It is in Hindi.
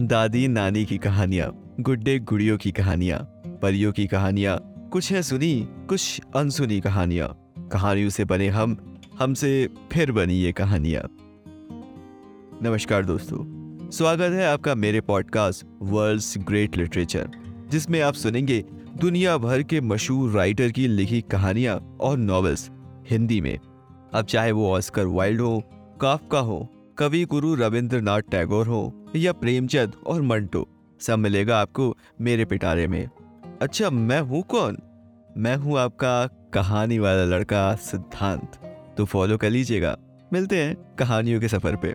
दादी नानी की कहानियाँ, गुड्डे गुड़ियों की कहानियाँ, परियों की कहानियाँ, कुछ है सुनी, कुछ अनसुनी कहानियाँ। कहानियों से बने हम, हमसे फिर बनी ये कहानियाँ। नमस्कार दोस्तों, स्वागत है आपका मेरे पॉडकास्ट वर्ल्ड्स ग्रेट लिटरेचर जिसमें आप सुनेंगे दुनिया भर के मशहूर राइटर की लिखी कहानियाँ और नॉवेल्स हिंदी में। अब चाहे वो ऑस्कर वाइल्ड हो काफका हो, कवि गुरु रविंद्रनाथ टैगोर हो या प्रेमचंद और मंटो। सब मिलेगा आपको मेरे पिटारे में। अच्छा मैं हूँ कौन? मैं हूँ आपका कहानी वाला लड़का सिद्धांत। तो फॉलो कर लीजिएगा। मिलते हैं कहानियों के सफ़र पे।